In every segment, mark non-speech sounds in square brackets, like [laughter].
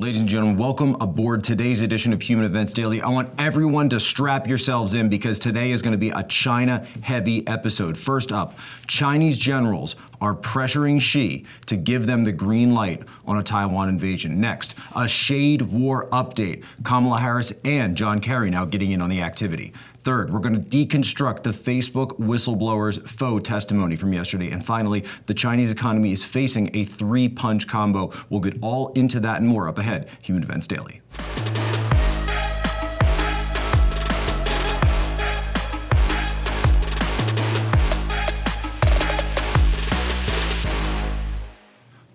Ladies and gentlemen, welcome aboard today's edition of Human Events Daily. I want everyone to strap yourselves in because today is going to be a China heavy episode. First up, Chinese generals are pressuring Xi to give them the green light on a Taiwan invasion. Next, a shade war update. Kamala Harris and John Kerry now getting in on the activity. Third, we're going to deconstruct the Facebook whistleblower's faux testimony from yesterday. And finally, the Chinese economy is facing a three punch combo. We'll get all into that and more up ahead. Human Events Daily.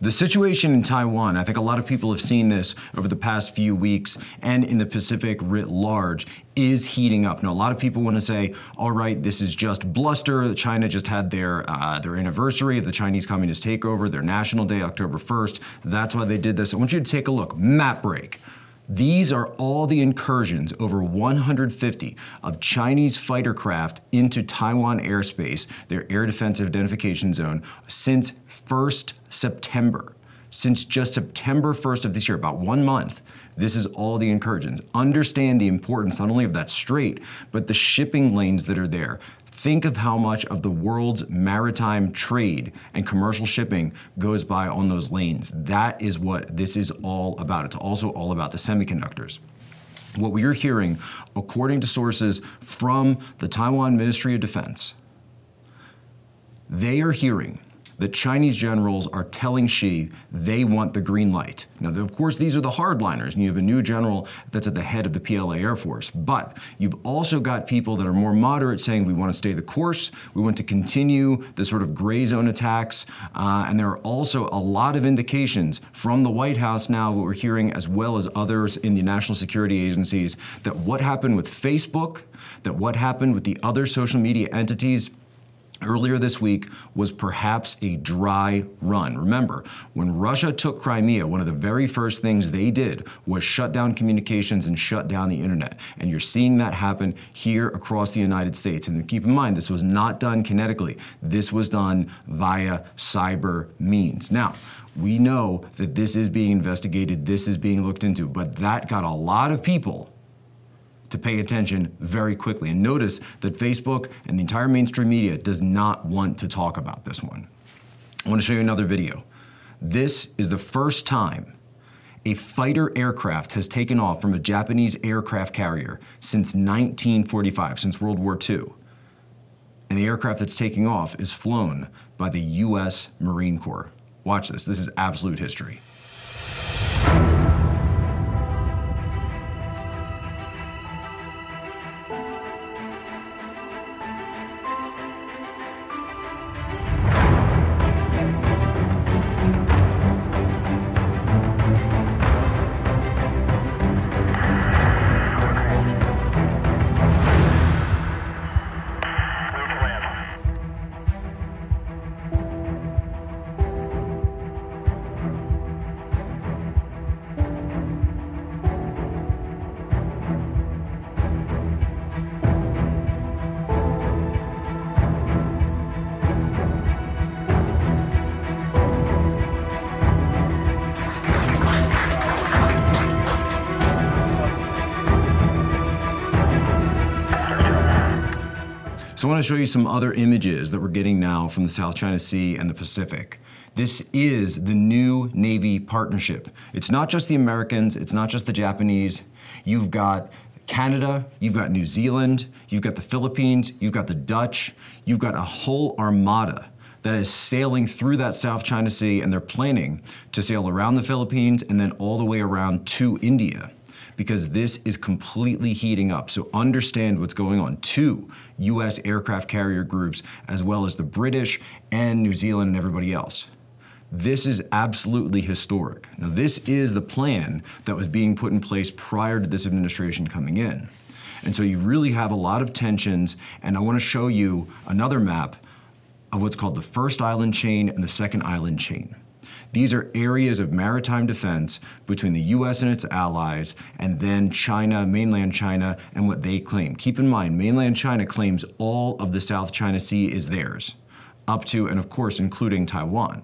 The situation in Taiwan, I think a lot of people have seen this over the past few weeks and in the Pacific writ large, is heating up. Now, a lot of people want to say, all right, this is just bluster. China just had their, uh, their anniversary of the Chinese Communist takeover, their National Day, October 1st. That's why they did this. I want you to take a look. Map break. These are all the incursions, over 150 of Chinese fighter craft into Taiwan airspace, their air defensive identification zone, since 1st September. Since just September 1st of this year, about one month, this is all the incursions. Understand the importance not only of that strait, but the shipping lanes that are there. Think of how much of the world's maritime trade and commercial shipping goes by on those lanes. That is what this is all about. It's also all about the semiconductors. What we are hearing, according to sources from the Taiwan Ministry of Defense, they are hearing the Chinese generals are telling Xi they want the green light. Now, of course, these are the hardliners, and you have a new general that's at the head of the PLA Air Force. But you've also got people that are more moderate saying we want to stay the course, we want to continue the sort of gray zone attacks. Uh, and there are also a lot of indications from the White House now, what we're hearing, as well as others in the national security agencies, that what happened with Facebook, that what happened with the other social media entities earlier this week was perhaps a dry run. Remember, when Russia took Crimea, one of the very first things they did was shut down communications and shut down the internet. And you're seeing that happen here across the United States. And keep in mind, this was not done kinetically, this was done via cyber means. Now, we know that this is being investigated, this is being looked into, but that got a lot of people to pay attention very quickly. And notice that Facebook and the entire mainstream media does not want to talk about this one. I want to show you another video. This is the first time a fighter aircraft has taken off from a Japanese aircraft carrier since 1945, since World War II. And the aircraft that's taking off is flown by the US Marine Corps. Watch this, this is absolute history. So I want to show you some other images that we're getting now from the South China Sea and the Pacific. This is the new Navy partnership. It's not just the Americans, it's not just the Japanese. You've got Canada, you've got New Zealand, you've got the Philippines, you've got the Dutch, you've got a whole armada that is sailing through that South China Sea, and they're planning to sail around the Philippines and then all the way around to India because this is completely heating up. So understand what's going on. Two U.S. aircraft carrier groups, as well as the British and New Zealand and everybody else. This is absolutely historic. Now, this is the plan that was being put in place prior to this administration coming in. And so you really have a lot of tensions, and I want to show you another map of what's called the first island chain and the second island chain. These are areas of maritime defense between the US and its allies, and then China, mainland China, and what they claim. Keep in mind, mainland China claims all of the South China Sea is theirs, up to and of course including Taiwan.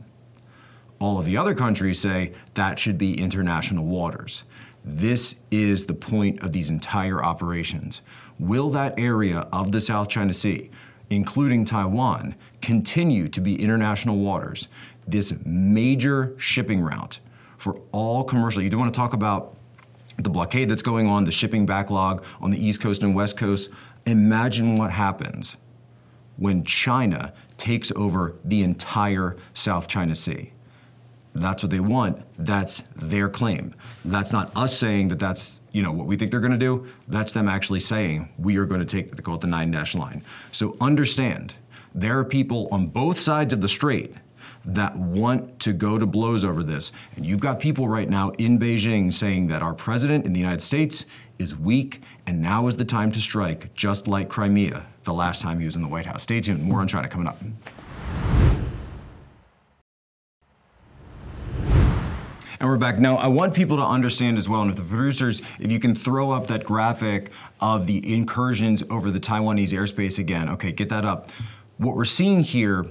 All of the other countries say that should be international waters. This is the point of these entire operations. Will that area of the South China Sea, including Taiwan, continue to be international waters? This major shipping route for all commercial, you don't want to talk about the blockade that's going on, the shipping backlog on the East Coast and West Coast. Imagine what happens when China takes over the entire South China Sea. That's what they want. That's their claim. That's not us saying that that's you know what we think they're going to do. That's them actually saying we are going to take they call it the nine dash line. So understand, there are people on both sides of the strait that want to go to blows over this. And you've got people right now in Beijing saying that our president in the United States is weak and now is the time to strike, just like Crimea the last time he was in the White House. Stay tuned. More on China coming up. And we're back. Now, I want people to understand as well, and if the producers, if you can throw up that graphic of the incursions over the Taiwanese airspace again. Okay, get that up. What we're seeing here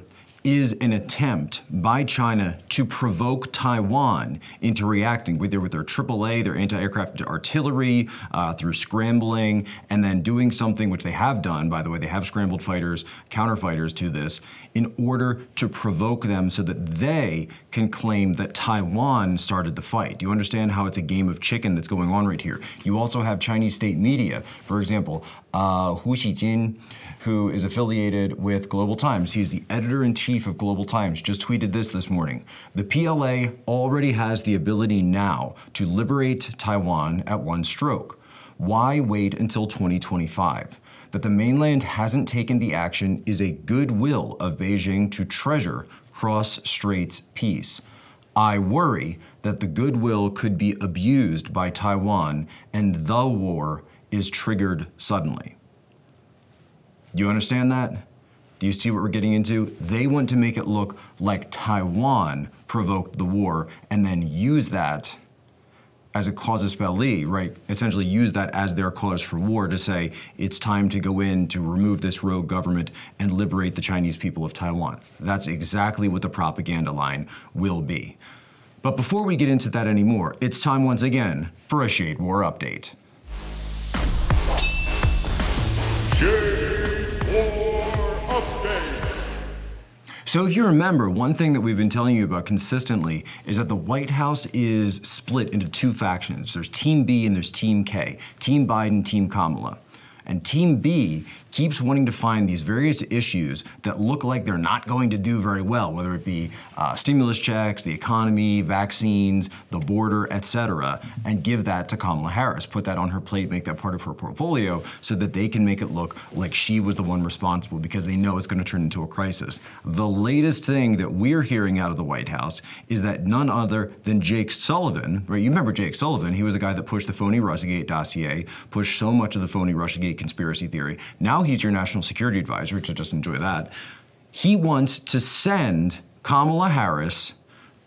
is an attempt by China to provoke Taiwan into reacting, either with their AAA, their anti aircraft artillery, uh, through scrambling, and then doing something which they have done, by the way, they have scrambled fighters, counterfighters to this, in order to provoke them so that they can claim that Taiwan started the fight. Do you understand how it's a game of chicken that's going on right here? You also have Chinese state media, for example, uh, Hu Xijin, who is affiliated with Global Times. He's the editor in chief of Global Times, just tweeted this this morning. The PLA already has the ability now to liberate Taiwan at one stroke. Why wait until 2025? That the mainland hasn't taken the action is a goodwill of Beijing to treasure cross straits peace. I worry that the goodwill could be abused by Taiwan and the war is triggered suddenly. You understand that? Do you see what we're getting into? They want to make it look like Taiwan provoked the war and then use that as a casus belli, right? Essentially use that as their cause for war to say it's time to go in to remove this rogue government and liberate the Chinese people of Taiwan. That's exactly what the propaganda line will be. But before we get into that anymore, it's time once again for a Shade War update. So, if you remember, one thing that we've been telling you about consistently is that the White House is split into two factions. There's Team B and there's Team K. Team Biden, Team Kamala. And Team B keeps wanting to find these various issues that look like they're not going to do very well, whether it be uh, stimulus checks, the economy, vaccines, the border, etc., and give that to Kamala Harris. Put that on her plate, make that part of her portfolio, so that they can make it look like she was the one responsible because they know it's going to turn into a crisis. The latest thing that we're hearing out of the White House is that none other than Jake Sullivan, right? You remember Jake Sullivan? He was the guy that pushed the phony Russiagate dossier, pushed so much of the phony Russiagate conspiracy theory. Now he's your national security advisor, to just enjoy that. He wants to send Kamala Harris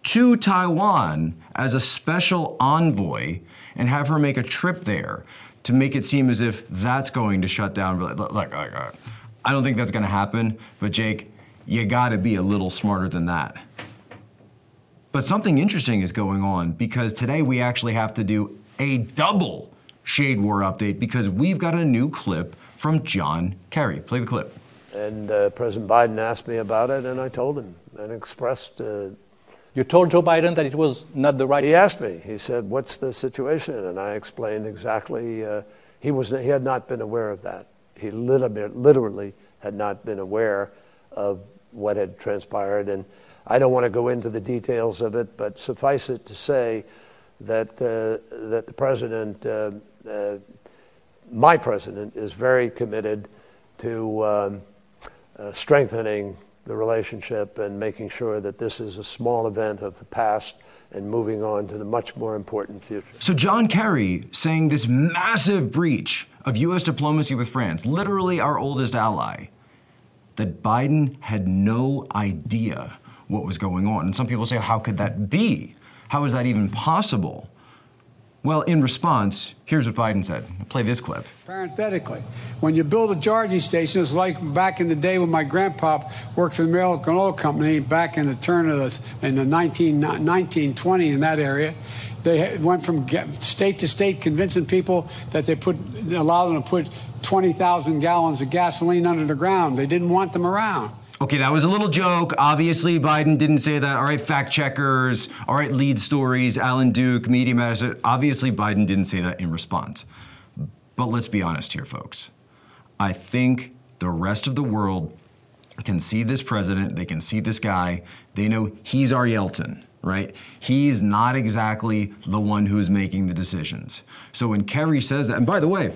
to Taiwan as a special envoy and have her make a trip there to make it seem as if that's going to shut down. Look, I don't think that's going to happen, but Jake, you got to be a little smarter than that. But something interesting is going on because today we actually have to do a double Shade War update because we've got a new clip from John Kerry. Play the clip. And uh, President Biden asked me about it, and I told him and expressed. Uh, you told Joe Biden that it was not the right. He asked me. He said, "What's the situation?" And I explained exactly. Uh, he was. He had not been aware of that. He literally had not been aware of what had transpired. And I don't want to go into the details of it, but suffice it to say that uh, that the president uh, my president is very committed to um, uh, strengthening the relationship and making sure that this is a small event of the past and moving on to the much more important future. So, John Kerry saying this massive breach of U.S. diplomacy with France, literally our oldest ally, that Biden had no idea what was going on. And some people say, how could that be? How is that even possible? Well, in response, here's what Biden said. Play this clip. Parenthetically, when you build a charging station, it's like back in the day when my grandpa worked for the American Oil Company back in the turn of the in the 19, 1920 in that area. They went from state to state convincing people that they put allowed them to put 20,000 gallons of gasoline under the ground. They didn't want them around. Okay, that was a little joke. Obviously, Biden didn't say that. All right, fact checkers. All right, lead stories. Alan Duke, Media Matters. Obviously, Biden didn't say that in response. But let's be honest here, folks. I think the rest of the world can see this president. They can see this guy. They know he's our Yeltsin right? He's not exactly the one who's making the decisions. So when Kerry says that, and by the way,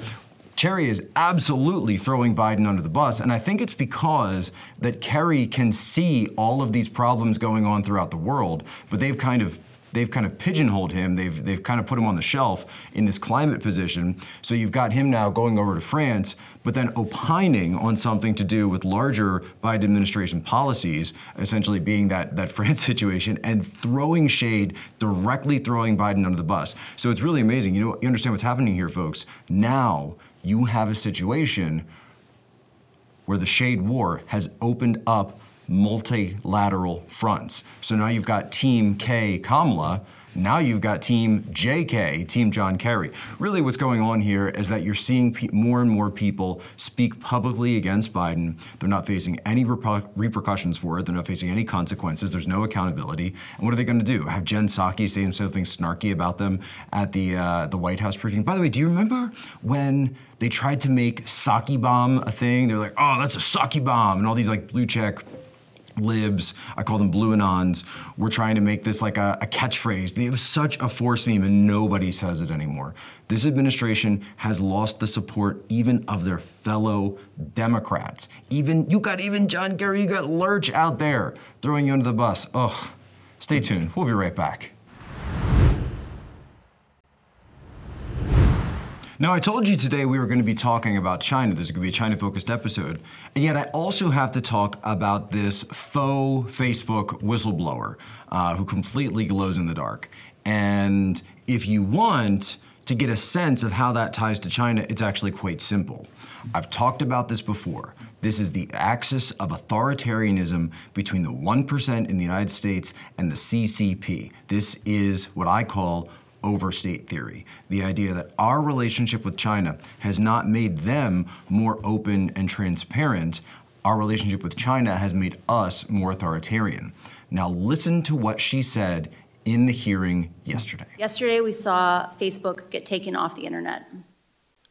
Kerry is absolutely throwing Biden under the bus, and I think it's because that Kerry can see all of these problems going on throughout the world, but they've kind of they've kind of pigeonholed him. They've they've kind of put him on the shelf in this climate position. So you've got him now going over to France, but then opining on something to do with larger Biden administration policies, essentially being that that [laughs] France situation, and throwing shade, directly throwing Biden under the bus. So it's really amazing. You know, you understand what's happening here, folks. Now you have a situation where the shade war has opened up multilateral fronts. So now you've got Team K Kamala now you've got Team JK, Team John Kerry. Really, what's going on here is that you're seeing pe- more and more people speak publicly against Biden. They're not facing any repercussions for it. They're not facing any consequences. There's no accountability. And what are they going to do? Have Jen Psaki say something snarky about them at the uh, the White House briefing? By the way, do you remember when they tried to make Psaki bomb a thing? They're like, "Oh, that's a Psaki bomb," and all these like blue check libs, I call them blue anons, we're trying to make this like a, a, catchphrase. It was such a force meme and nobody says it anymore. This administration has lost the support even of their fellow Democrats. Even, you got even John Kerry, you got Lurch out there throwing you under the bus. Ugh. Stay tuned. We'll be right back. Now, I told you today we were going to be talking about China. This is going to be a China focused episode. And yet, I also have to talk about this faux Facebook whistleblower uh, who completely glows in the dark. And if you want to get a sense of how that ties to China, it's actually quite simple. I've talked about this before. This is the axis of authoritarianism between the 1% in the United States and the CCP. This is what I call overstate theory. The idea that our relationship with China has not made them more open and transparent. Our relationship with China has made us more authoritarian. Now, listen to what she said in the hearing yesterday. Yesterday, we saw Facebook get taken off the internet.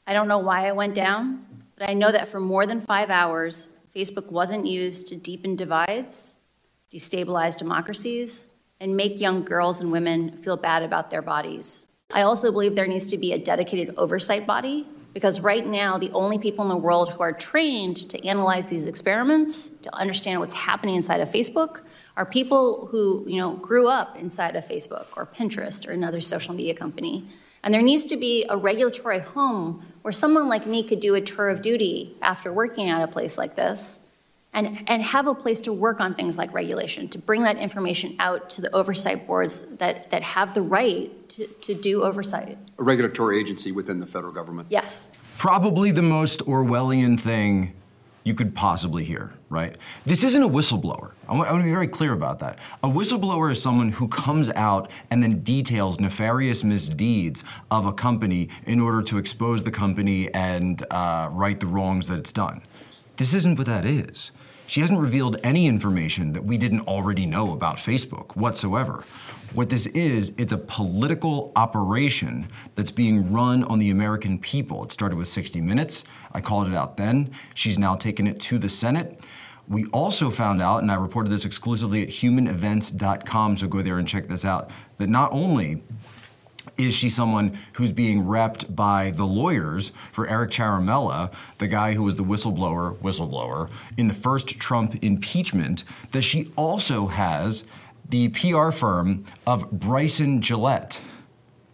I don't know why it went down, but I know that for more than five hours, Facebook wasn't used to deepen divides, destabilize democracies, and make young girls and women feel bad about their bodies. I also believe there needs to be a dedicated oversight body because right now, the only people in the world who are trained to analyze these experiments, to understand what's happening inside of Facebook, are people who you know grew up inside of Facebook or Pinterest or another social media company. And there needs to be a regulatory home where someone like me could do a tour of duty after working at a place like this and, and have a place to work on things like regulation, to bring that information out to the oversight boards that, that have the right to, to do oversight. A regulatory agency within the federal government. Yes. Probably the most Orwellian thing you could possibly hear, right? This isn't a whistleblower. I want, I want, to be very clear about that. A whistleblower is someone who comes out and then details nefarious misdeeds of a company in order to expose the company and uh, right the wrongs that it's done. This isn't what that is. She hasn't revealed any information that we didn't already know about Facebook whatsoever. What this is, it's a political operation that's being run on the American people. It started with 60 Minutes. I called it out then. She's now taken it to the Senate. We also found out, and I reported this exclusively at humanevents.com, so go there and check this out, that not only is she someone who's being repped by the lawyers for Eric Ciaramella, the guy who was the whistleblower, whistleblower in the first Trump impeachment, that she also has the PR firm of Bryson Gillette.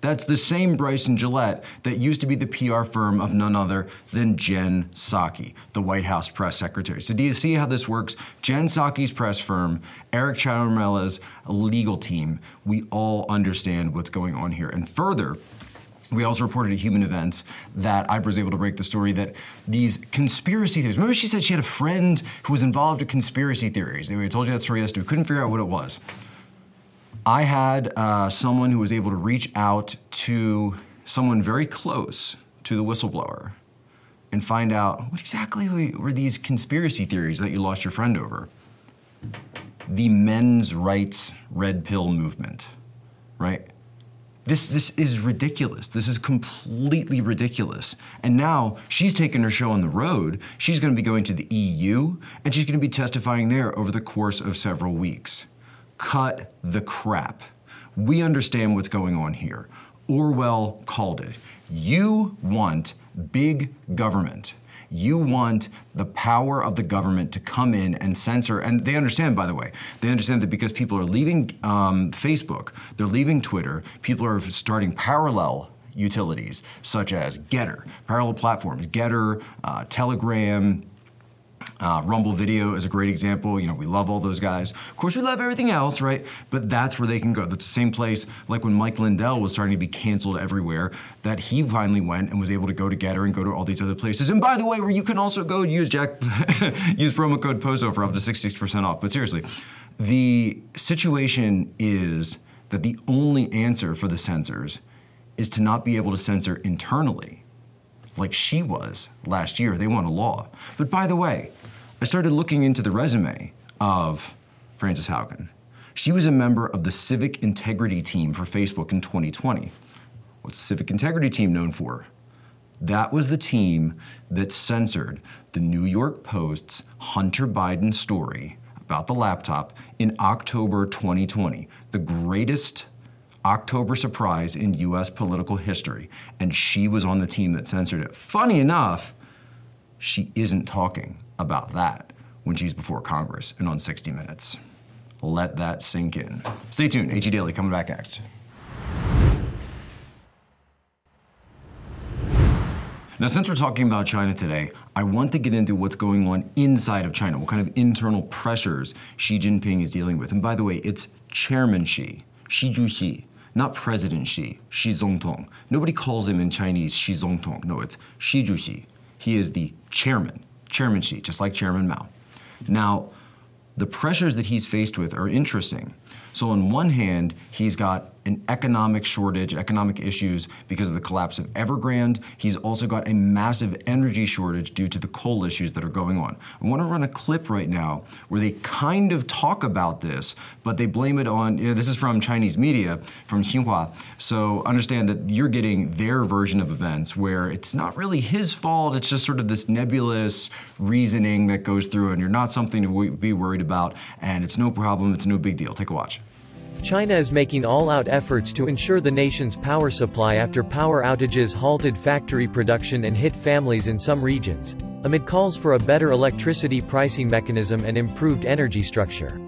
That's the same Bryson Gillette that used to be the PR firm of none other than Jen Psaki, the White House press secretary. So do you see how this works? Jen Psaki's press firm, Eric Ciaramella's legal team, we all understand what's going on here. And further, we also reported at Human Events that I was able to break the story that these conspiracy theories. Remember, she said she had a friend who was involved in conspiracy theories. I told you that story yesterday. We couldn't figure out what it was. I had uh, someone who was able to reach out to someone very close to the whistleblower and find out what exactly were these conspiracy theories that you lost your friend over. The men's rights red pill movement, right? This, this is ridiculous. This is completely ridiculous. And now she's taking her show on the road. She's going to be going to the EU and she's going to be testifying there over the course of several weeks. Cut the crap. We understand what's going on here. Orwell called it. You want big government. You want the power of the government to come in and censor, and they understand, by the way, they understand that because people are leaving um, Facebook, they're leaving Twitter, people are starting parallel utilities such as Gettr, parallel platforms, Gettr, uh, Telegram, uh, Rumble Video is a great example. You know, we love all those guys. Of course, we love everything else, right? But that's where they can go. That's the same place, like when Mike Lindell was starting to be canceled everywhere, that he finally went and was able to go to Gettr and go to all these other places. And by the way, where you can also go use Jack, [laughs] use promo code POSO for up to 66% off. But seriously, the situation is that the only answer for the censors is to not be able to censor internally like she was last year. They want a law. But by the way, I started looking into the resume of Frances Haugen. She was a member of the Civic Integrity Team for Facebook in 2020. What's the Civic Integrity Team known for? That was the team that censored the New York Post's Hunter Biden story about the laptop in October 2020, the greatest October surprise in US political history, and she was on the team that censored it. Funny enough, she isn't talking about that when she's before Congress and on 60 Minutes. Let that sink in. Stay tuned. AG Daily coming back next. Now, since we're talking about China today, I want to get into what's going on inside of China, what kind of internal pressures Xi Jinping is dealing with. And by the way, it's Chairman Xi, Xi Zhuxi, not President Xi, Xi Zongtong. Nobody calls him in Chinese Xi Zongtong. No, it's Xi Zhuxi. He is the chairman, Chairman Xi, just like Chairman Mao. Now, the pressures that he's faced with are interesting. So, on one hand, he's got an economic shortage, economic issues because of the collapse of Evergrande. He's also got a massive energy shortage due to the coal issues that are going on. I want to run a clip right now where they kind of talk about this, but they blame it on, you know, this is from Chinese media, from Xinhua. So, understand that you're getting their version of events where it's not really his fault, it's just sort of this nebulous reasoning that goes through, and you're not something to be worried about, and it's no problem, it's no big deal. Take a watch. China is making all-out efforts to ensure the nation's power supply after power outages halted factory production and hit families in some regions, amid calls for a better electricity pricing mechanism and improved energy structure.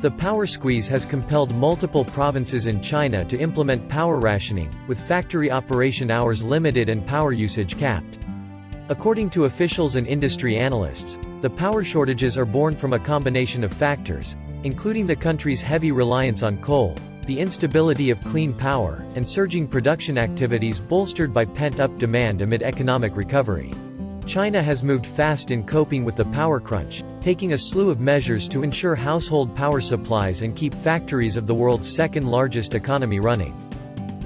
The power squeeze has compelled multiple provinces in China to implement power rationing, with factory operation hours limited and power usage capped. According to officials and industry analysts, the power shortages are born from a combination of factors, including the country's heavy reliance on coal, the instability of clean power, and surging production activities bolstered by pent-up demand amid economic recovery. China has moved fast in coping with the power crunch, taking a slew of measures to ensure household power supplies and keep factories of the world's second-largest economy running.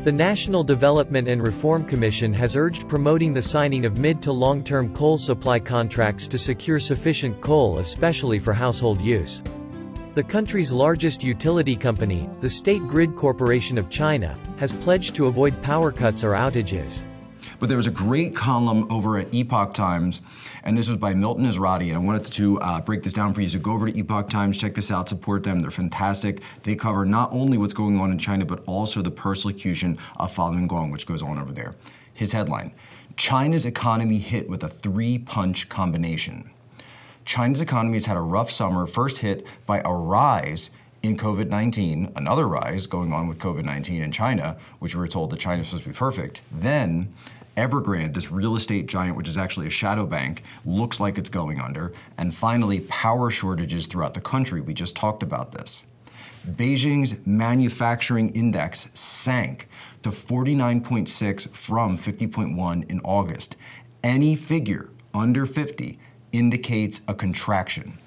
The National Development and Reform Commission has urged promoting the signing of mid to long-term coal supply contracts to secure sufficient coal especially for household use. The country's largest utility company, the State Grid Corporation of China, has pledged to avoid power cuts or outages. But there was a great column over at Epoch Times, and this was by Milton Ezrati, and I wanted to uh, break this down for you. So go over to Epoch Times, check this out, support them. They're fantastic. They cover not only what's going on in China, but also the persecution of Falun Gong, which goes on over there. His headline China's economy hit with a three punch combination. China's economy has had a rough summer, first hit by a rise in COVID 19, another rise going on with COVID 19 in China, which we were told that China is supposed to be perfect. Then Evergrande, this real estate giant, which is actually a shadow bank, looks like it's going under. And finally, power shortages throughout the country. We just talked about this. Beijing's manufacturing index sank to 49.6 from 50.1 in August. Any figure under 50 indicates a contraction.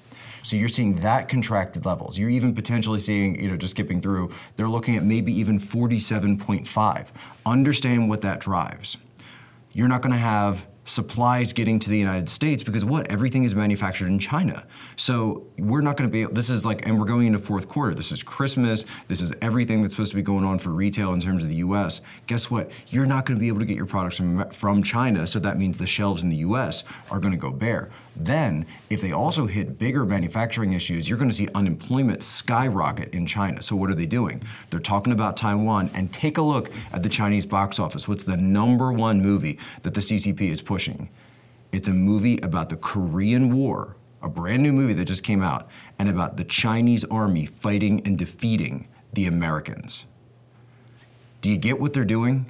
So you're seeing that contracted levels. You're even potentially seeing, you know, just skipping through, they're looking at maybe even 47.5. Understand what that drives. You're not going to have supplies getting to the United States because what? Everything is manufactured in China. So we're not going to be, able, this is like, and we're going into fourth quarter. This is Christmas. This is everything that's supposed to be going on for retail in terms of the US. Guess what? You're not going to be able to get your products from, from China. So that means the shelves in the US are going to go bare. Then, if they also hit bigger manufacturing issues, you're going to see unemployment skyrocket in China. So, what are they doing? They're talking about Taiwan. And take a look at the Chinese box office. What's the number one movie that the CCP is pushing? It's a movie about the Korean War, a brand new movie that just came out, and about the Chinese army fighting and defeating the Americans. Do you get what they're doing?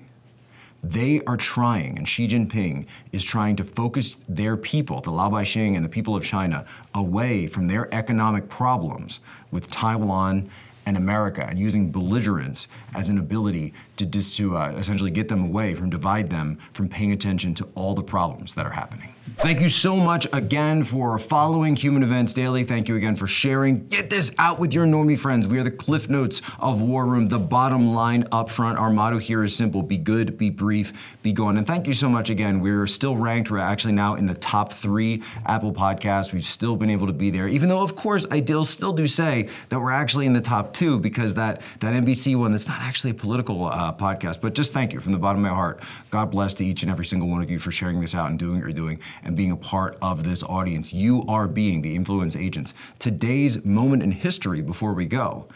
They are trying, and Xi Jinping is trying to focus their people, the Lao Baixing and the people of China, away from their economic problems with Taiwan and America, and using belligerence as an ability to, dis- to uh, essentially get them away from, divide them from paying attention to all the problems that are happening. Thank you so much again for following Human Events Daily. Thank you again for sharing. Get this out with your normie friends. We are the Cliff Notes of War Room, the bottom line up front. Our motto here is simple be good, be brief, be gone. And thank you so much again. We're still ranked. We're actually now in the top three Apple podcasts. We've still been able to be there, even though, of course, I still do say that we're actually in the top two because that, that NBC one, that's not actually a political uh, podcast. But just thank you from the bottom of my heart. God bless to each and every single one of you for sharing this out and doing what you're doing and being a part of this audience. You are being the influence agents. Today's moment in history before we go.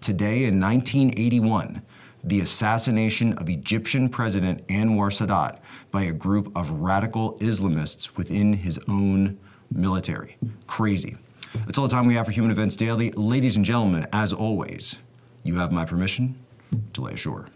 Today in 1981, the assassination of Egyptian President Anwar Sadat by a group of radical Islamists within his own military. Crazy. That's all the time we have for Human Events Daily. Ladies and gentlemen, as always, you have my permission to lay ashore.